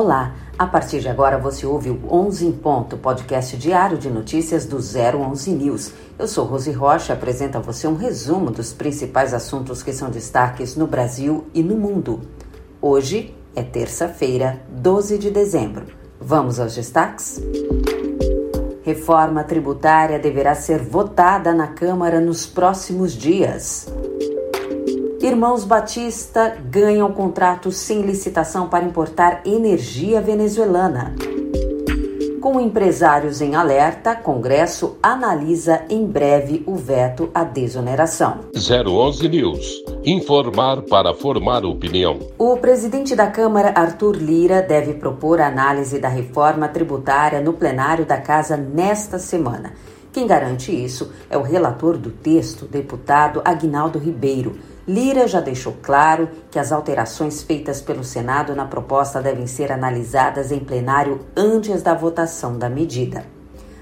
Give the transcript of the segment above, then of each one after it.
Olá, a partir de agora você ouve o 11 em Ponto, podcast diário de notícias do 011 News. Eu sou Rose Rocha e apresento a você um resumo dos principais assuntos que são destaques no Brasil e no mundo. Hoje é terça-feira, 12 de dezembro. Vamos aos destaques? Reforma tributária deverá ser votada na Câmara nos próximos dias. Irmãos Batista ganham contrato sem licitação para importar energia venezuelana. Com empresários em alerta, Congresso analisa em breve o veto à desoneração. 011 News. Informar para formar opinião. O presidente da Câmara, Arthur Lira, deve propor a análise da reforma tributária no plenário da Casa nesta semana. Quem garante isso é o relator do texto, deputado Agnaldo Ribeiro Lira já deixou claro que as alterações feitas pelo Senado na proposta devem ser analisadas em plenário antes da votação da medida.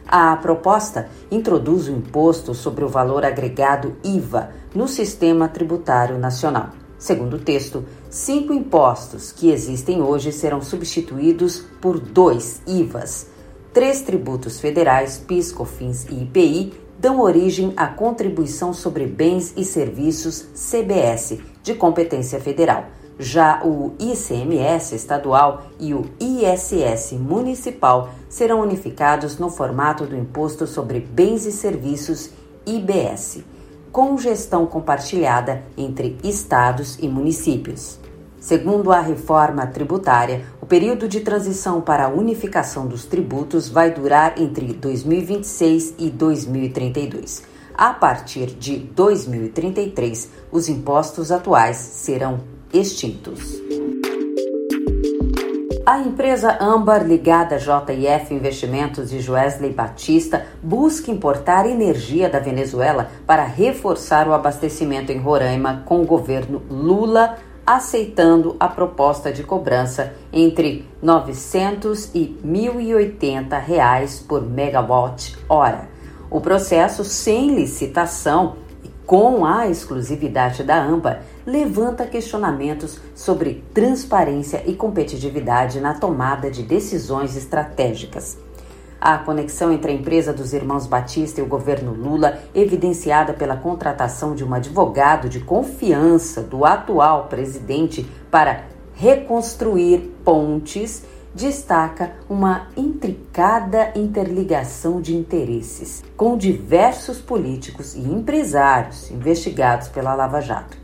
A proposta introduz o imposto sobre o valor agregado IVA no sistema tributário nacional. Segundo o texto, cinco impostos que existem hoje serão substituídos por dois IVAs. Três tributos federais, PIS, COFINS e IPI, dão origem à Contribuição sobre Bens e Serviços CBS, de competência federal. Já o ICMS estadual e o ISS municipal serão unificados no formato do Imposto sobre Bens e Serviços IBS, com gestão compartilhada entre estados e municípios. Segundo a reforma tributária, o período de transição para a unificação dos tributos vai durar entre 2026 e 2032. A partir de 2033, os impostos atuais serão extintos. A empresa Ambar, ligada à JF Investimentos de Joesley Batista, busca importar energia da Venezuela para reforçar o abastecimento em Roraima com o governo Lula aceitando a proposta de cobrança entre 900 e 1.080 reais por megawatt hora. O processo sem licitação e com a exclusividade da AMBA levanta questionamentos sobre transparência e competitividade na tomada de decisões estratégicas. A conexão entre a empresa dos irmãos Batista e o governo Lula, evidenciada pela contratação de um advogado de confiança do atual presidente para reconstruir pontes, destaca uma intricada interligação de interesses com diversos políticos e empresários investigados pela Lava Jato.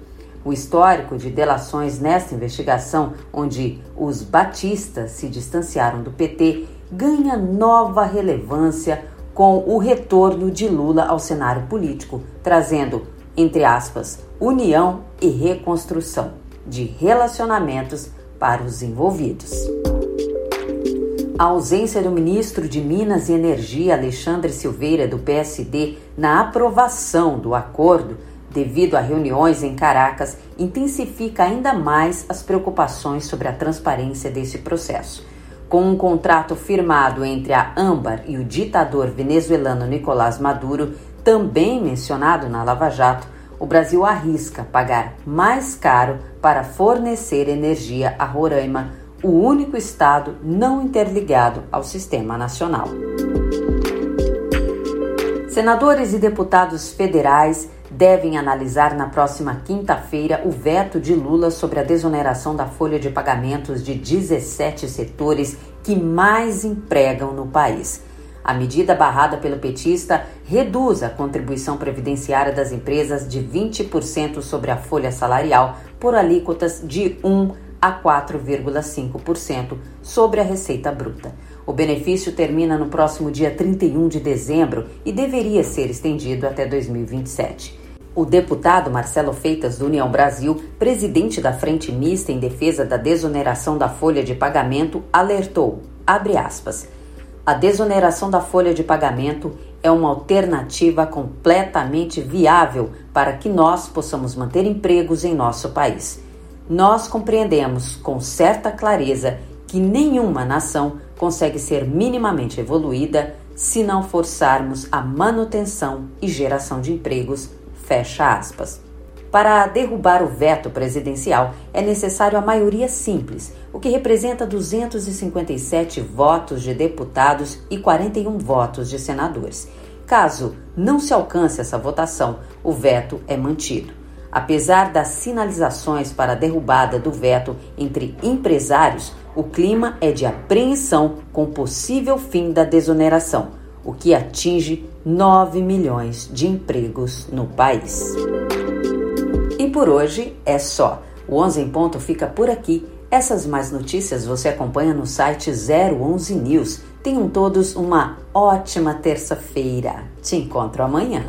O histórico de delações nesta investigação, onde os batistas se distanciaram do PT, ganha nova relevância com o retorno de Lula ao cenário político, trazendo, entre aspas, união e reconstrução de relacionamentos para os envolvidos. A ausência do ministro de Minas e Energia, Alexandre Silveira, do PSD, na aprovação do acordo, devido a reuniões em Caracas, intensifica ainda mais as preocupações sobre a transparência desse processo. Com um contrato firmado entre a Âmbar e o ditador venezuelano Nicolás Maduro, também mencionado na Lava Jato, o Brasil arrisca pagar mais caro para fornecer energia a Roraima, o único estado não interligado ao sistema nacional. Senadores e deputados federais devem analisar na próxima quinta-feira o veto de Lula sobre a desoneração da folha de pagamentos de 17 setores que mais empregam no país. A medida barrada pelo petista reduz a contribuição previdenciária das empresas de 20% sobre a folha salarial por alíquotas de 1 a 4,5% sobre a receita bruta. O benefício termina no próximo dia 31 de dezembro e deveria ser estendido até 2027. O deputado Marcelo Feitas, do União Brasil, presidente da Frente Mista em defesa da desoneração da folha de pagamento, alertou, aspas, a desoneração da folha de pagamento é uma alternativa completamente viável para que nós possamos manter empregos em nosso país. Nós compreendemos com certa clareza que nenhuma nação consegue ser minimamente evoluída se não forçarmos a manutenção e geração de empregos Fecha aspas. Para derrubar o veto presidencial, é necessário a maioria simples, o que representa 257 votos de deputados e 41 votos de senadores. Caso não se alcance essa votação, o veto é mantido. Apesar das sinalizações para a derrubada do veto entre empresários, o clima é de apreensão com possível fim da desoneração, o que atinge 9 milhões de empregos no país. E por hoje é só. O 11 em ponto fica por aqui. Essas mais notícias você acompanha no site 011 News. Tenham todos uma ótima terça-feira. Te encontro amanhã.